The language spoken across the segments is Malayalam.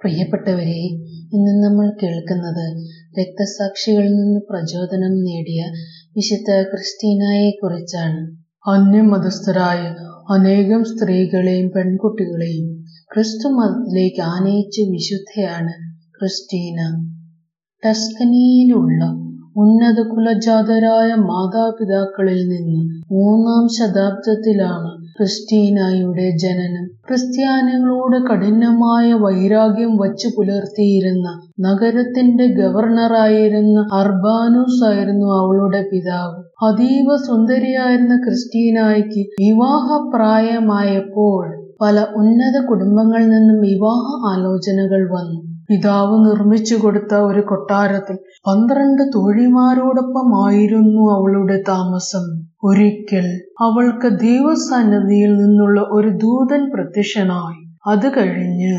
പ്രിയപ്പെട്ടവരെ ഇന്ന് നമ്മൾ കേൾക്കുന്നത് രക്തസാക്ഷികളിൽ നിന്ന് പ്രചോദനം നേടിയ വിശുദ്ധ ക്രിസ്റ്റീനായെ കുറിച്ചാണ്. അന്യമതസ്ഥരായ അനേകം സ്ത്രീകളെയും പെൺകുട്ടികളെയും ക്രിസ്തു മതത്തിലേക്ക് ആനയിച്ച വിശുദ്ധയാണ് ക്രിസ്റ്റീന ടസ്കനിയിലുള്ള ഉന്നത കുലജാതരായ മാതാപിതാക്കളിൽ നിന്ന് മൂന്നാം ശതാബ്ദത്തിലാണ് ക്രിസ്റ്റീനായുടെ ജനനം. ക്രിസ്ത്യാനികളോട് കഠിനമായ വൈരാഗ്യം വച്ചു പുലർത്തിയിരുന്ന നഗരത്തിന്റെ ഗവർണറായിരുന്ന അർബാനൂസ് ആയിരുന്നു അവളുടെ പിതാവ്. അതീവ സുന്ദരിയായിരുന്ന ക്രിസ്റ്റീനായ്ക്ക് വിവാഹപ്രായമായപ്പോൾ പല ഉന്നത കുടുംബങ്ങളിൽ നിന്നും വിവാഹ ആലോചനകൾ വന്നു. പിതാവ് നിർമ്മിച്ചു കൊടുത്ത ഒരു കൊട്ടാരത്തിൽ പന്ത്രണ്ട് തോഴിമാരോടൊപ്പമായിരുന്നു അവളുടെ താമസം. ഒരിക്കൽ അവൾക്ക് ദൈവസന്നിധിയിൽ നിന്നുള്ള ഒരു ദൂതൻ പ്രത്യക്ഷനായി. അത് കഴിഞ്ഞ്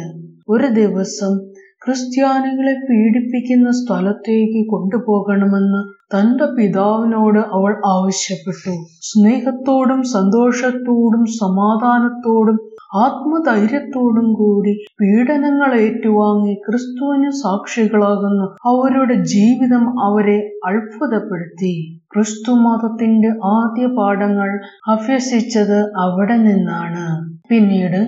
ഒരു ദിവസം ക്രിസ്ത്യാനികളെ പീഡിപ്പിക്കുന്ന സ്ഥലത്തേക്ക് കൊണ്ടുപോകണമെന്ന് തന്റെ പിതാവിനോട് അവൾ ആവശ്യപ്പെട്ടു. സ്നേഹത്തോടും സന്തോഷത്തോടും സമാധാനത്തോടും ആത്മധൈര്യത്തോടും കൂടി പീഡനങ്ങൾ ഏറ്റുവാങ്ങി ക്രിസ്തുവിന് സാക്ഷികളാകുന്ന അവരുടെ ജീവിതം അവരെ അത്ഭുതപ്പെടുത്തി. ക്രിസ്തു മതത്തിന്റെ ആദ്യ പാഠങ്ങൾ അഭ്യസിച്ചത് അവിടെ നിന്നാണ്. പിന്നീട്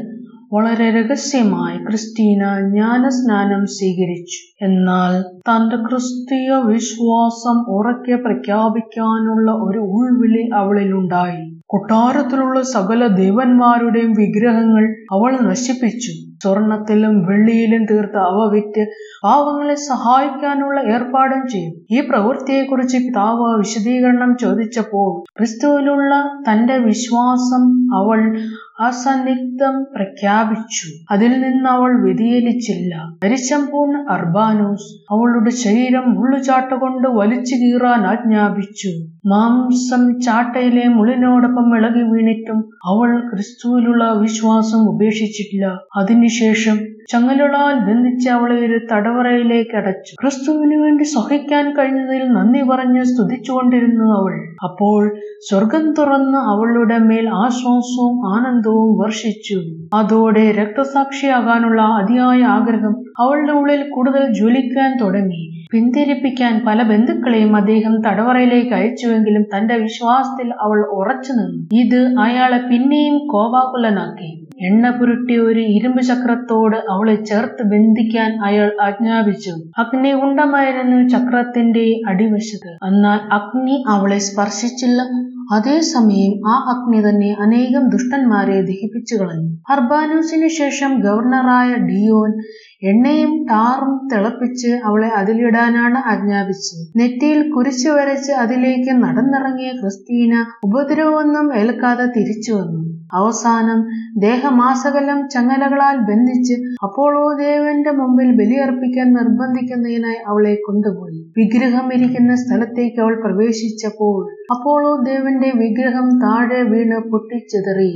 വളരെ രഹസ്യമായി ക്രിസ്റ്റീന ജ്ഞാനസ്നാനം സ്വീകരിച്ചു. എന്നാൽ തന്റെ ക്രിസ്തീയ വിശ്വാസം ഉറക്കെ പ്രഖ്യാപിക്കാനുള്ള ഒരു ഉൾവിളി അവളിലുണ്ടായി. കൊട്ടാരത്തിലുള്ള സകല ദേവന്മാരുടെയും വിഗ്രഹങ്ങൾ അവൾ നശിപ്പിച്ചു. സ്വർണത്തിലും വെള്ളിയിലും തീർത്ത് അവ വിറ്റ് പാവങ്ങളെ സഹായിക്കാനുള്ള ഏർപ്പാടും ചെയ്യും ഈ പ്രവൃത്തിയെക്കുറിച്ച് പിതാവ് വിശദീകരണം ചോദിച്ചപ്പോൾ ക്രിസ്തുവിലുള്ള തന്റെ വിശ്വാസം അവൾ അസന്നിഗ്ധം പ്രഖ്യാപിച്ചു. അതിൽ നിന്ന് അവൾ വ്യതിയലിച്ചില്ല പരിശമ്പൂർണ അർബാനോസ് അവളുടെ ശരീരം മുള്ളുചാട്ട കൊണ്ട് വലിച്ചു കീറാൻ ആജ്ഞാപിച്ചു. മാംസം ചാട്ടയിലെ മുളിനോടൊപ്പം ഇളകി വീണിട്ടും അവൾ ക്രിസ്തുവിലുള്ള വിശ്വാസം ഉപേക്ഷിച്ചിട്ടില്ല. അതിനുശേഷം ചങ്ങലുകളാൽ ബന്ധിച്ച് അവളെ ഒരു തടവറയിലേക്ക് അടച്ചു. ക്രിസ്തുവിന് വേണ്ടി സഹിക്കാൻ കഴിഞ്ഞതിൽ നന്ദി പറഞ്ഞ് സ്തുതിച്ചുകൊണ്ടിരുന്നു അവൾ. അപ്പോൾ സ്വർഗം തുറന്ന് അവളുടെ മേൽ ആശ്വാസവും ആനന്ദവും വർഷിച്ചു. അതോടെ രക്തസാക്ഷിയാകാനുള്ള അതിയായ ആഗ്രഹം അവളുടെ ഉള്ളിൽ കൂടുതൽ ജ്വലിക്കാൻ തുടങ്ങി. പിന്തിരിപ്പിക്കാൻ പല ബന്ധുക്കളെയും അദ്ദേഹം തടവറയിലേക്ക് അയച്ചുവെങ്കിലും തന്റെ വിശ്വാസത്തിൽ അവൾ ഉറച്ചു നിന്നു ഇത് അയാളെ പിന്നെയും കോപാകുലനാക്കി. എണ്ണ പുരുട്ടി ഒരു ഇരുമ്പ് ചക്രത്തോട് അവളെ ചേർത്ത് ബന്ധിക്കാൻ അയാൾ ആജ്ഞാപിച്ചു. അഗ്നി ഉണ്ടമായിരുന്നു ചക്രത്തിന്റെ അടിവശത്ത്. എന്നാൽ അഗ്നി അവളെ സ്പർശിച്ചില്ല. അതേസമയം ആ അഗ്നി തന്നെ അനേകം ദുഷ്ടന്മാരെ ദഹിപ്പിച്ചു കളഞ്ഞു. ഹർബാനൂസിന് ശേഷം ഗവർണറായ ഡിയോൻ എണ്ണയും ടാറും തിളപ്പിച്ച് അവളെ അതിലിടാനാണ് ആജ്ഞാപിച്ചത്. നെറ്റിയിൽ കുരിശു വരച്ച് അതിലേക്ക് നടന്നിറങ്ങിയ ക്രിസ്റ്റീന ഉപദ്രവമൊന്നും ഏൽക്കാതെ തിരിച്ചു വന്നു. അവസാനം ദേഹമാസകലം ചങ്ങലകളാൽ ബന്ധിച്ച് അപ്പോളോ ദേവന്റെ മുമ്പിൽ ബലിയർപ്പിക്കാൻ നിർബന്ധിക്കുന്നതിനായി അവളെ കൊണ്ടുപോയി. വിഗ്രഹം ഇരിക്കുന്ന സ്ഥലത്തേക്ക് അവൾ പ്രവേശിച്ചപ്പോൾ അപ്പോളോ ദേവന്റെ വിഗ്രഹം താഴെ വീണ് പൊട്ടിച്ചെതറി.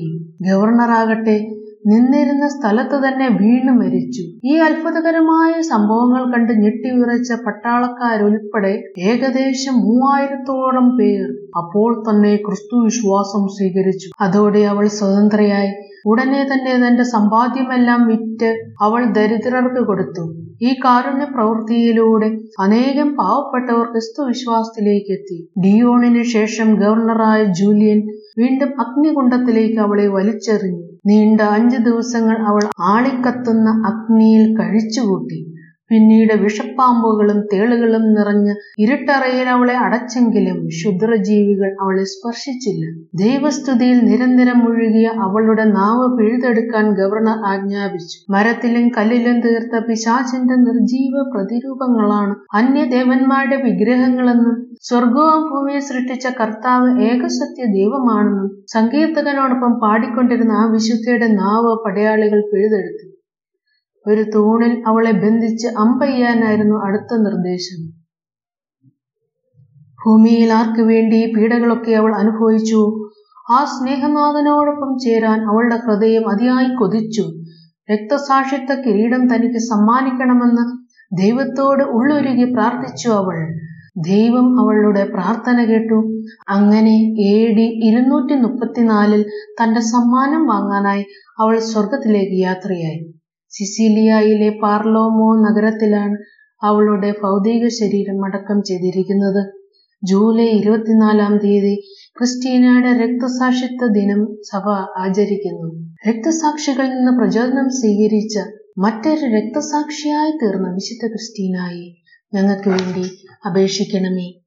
ഗവർണറാകട്ടെ നിന്നിരുന്ന സ്ഥലത്ത് തന്നെ വീണു മരിച്ചു. ഈ അത്ഭുതകരമായ സംഭവങ്ങൾ കണ്ട് ഞെട്ടിയുറച്ച പട്ടാളക്കാരുൾപ്പെടെ ഏകദേശം മൂവായിരത്തോളം പേർ അപ്പോൾ തന്നെ ക്രിസ്തു വിശ്വാസം സ്വീകരിച്ചു. അതോടെ അവൾ സ്വതന്ത്രയായി. ഉടനെ തന്നെ തന്റെ സമ്പാദ്യമെല്ലാം വിറ്റ് അവൾ ദരിദ്രർക്ക് കൊടുത്തു. ഈ കാരുണ്യ പ്രവൃത്തിയിലൂടെ അനേകം പാവപ്പെട്ടവർ ക്രിസ്തു വിശ്വാസത്തിലേക്ക് എത്തി. ഡിയോണിന് ശേഷം ഗവർണറായ ജൂലിയൻ വീണ്ടും അഗ്നികുണ്ഡത്തിലേക്ക് അവളെ വലിച്ചെറിഞ്ഞു. നീണ്ട അഞ്ചു ദിവസങ്ങൾ അവൾ ആളിക്കത്തുന്ന അഗ്നിയിൽ കഴിച്ചുകൂട്ടി. പിന്നീട് വിഷപ്പാമ്പുകളും തേളുകളും നിറഞ്ഞ് ഇരുട്ടറയിൽ അവളെ അടച്ചെങ്കിലും ക്ഷുദ്രജീവികൾ അവളെ സ്പർശിച്ചില്ല. ദൈവസ്തുതിയിൽ നിരന്തരം മുഴുകിയ അവളുടെ നാവ് പിഴുതെടുക്കാൻ ഗവർണർ ആജ്ഞാപിച്ചു. മരത്തിലും കല്ലിലും തീർത്ത പിശാചിന്റെ നിർജീവ പ്രതിരൂപങ്ങളാണ് അന്യദേവന്മാരുടെ വിഗ്രഹങ്ങളെന്നും സ്വർഗവും ഭൂമിയും സൃഷ്ടിച്ച കർത്താവ് ഏകസത്യ ദൈവമാണെന്നും സങ്കീർത്തകനോടൊപ്പം പാടിക്കൊണ്ടിരുന്ന ആ വിശുദ്ധയുടെ നാവ് പടയാളികൾ പിഴുതെടുത്തു ഒരു തൂണിൽ അവളെ ബന്ധിച്ച് അമ്പയ്യാനായിരുന്നു അടുത്ത നിർദ്ദേശം. ഭൂമിയിൽ ആർക്കു വേണ്ടി പീഡകളൊക്കെ അവൾ അനുഭവിച്ചു? ആ സ്നേഹനാഥനോടൊപ്പം ചേരാൻ അവളുടെ ഹൃദയം അതിയായി കൊതിച്ചു. രക്തസാക്ഷിത്വ കിരീടം തനിക്ക് സമ്മാനിക്കണമെന്ന് ദൈവത്തോട് ഉള്ളൊരുകി പ്രാർത്ഥിച്ചു അവൾ. ദൈവം അവളുടെ പ്രാർത്ഥന കേട്ടു അങ്ങനെ എ ഡി ഇരുന്നൂറ്റി മുപ്പത്തിനാലിൽ തന്റെ സമ്മാനം വാങ്ങാനായി അവൾ സ്വർഗത്തിലേക്ക് യാത്രയായി സിസിലിയയിലെ പാർലോമോ നഗരത്തിലാണ് അവളുടെ ഭൗതിക ശരീരം അടക്കം ചെയ്തിരിക്കുന്നത്. ജൂലൈ ഇരുപത്തിനാലാം തീയതി ക്രിസ്റ്റീനയുടെ രക്തസാക്ഷിത്വ ദിനം സഭ ആചരിക്കുന്നു. രക്തസാക്ഷികളിൽ നിന്ന് പ്രചോദനം സ്വീകരിച്ച മറ്റൊരു രക്തസാക്ഷിയായി തീർന്ന വിശുദ്ധ ക്രിസ്റ്റീനായെ ഞങ്ങൾക്ക് വേണ്ടി അപേക്ഷിക്കണമേ.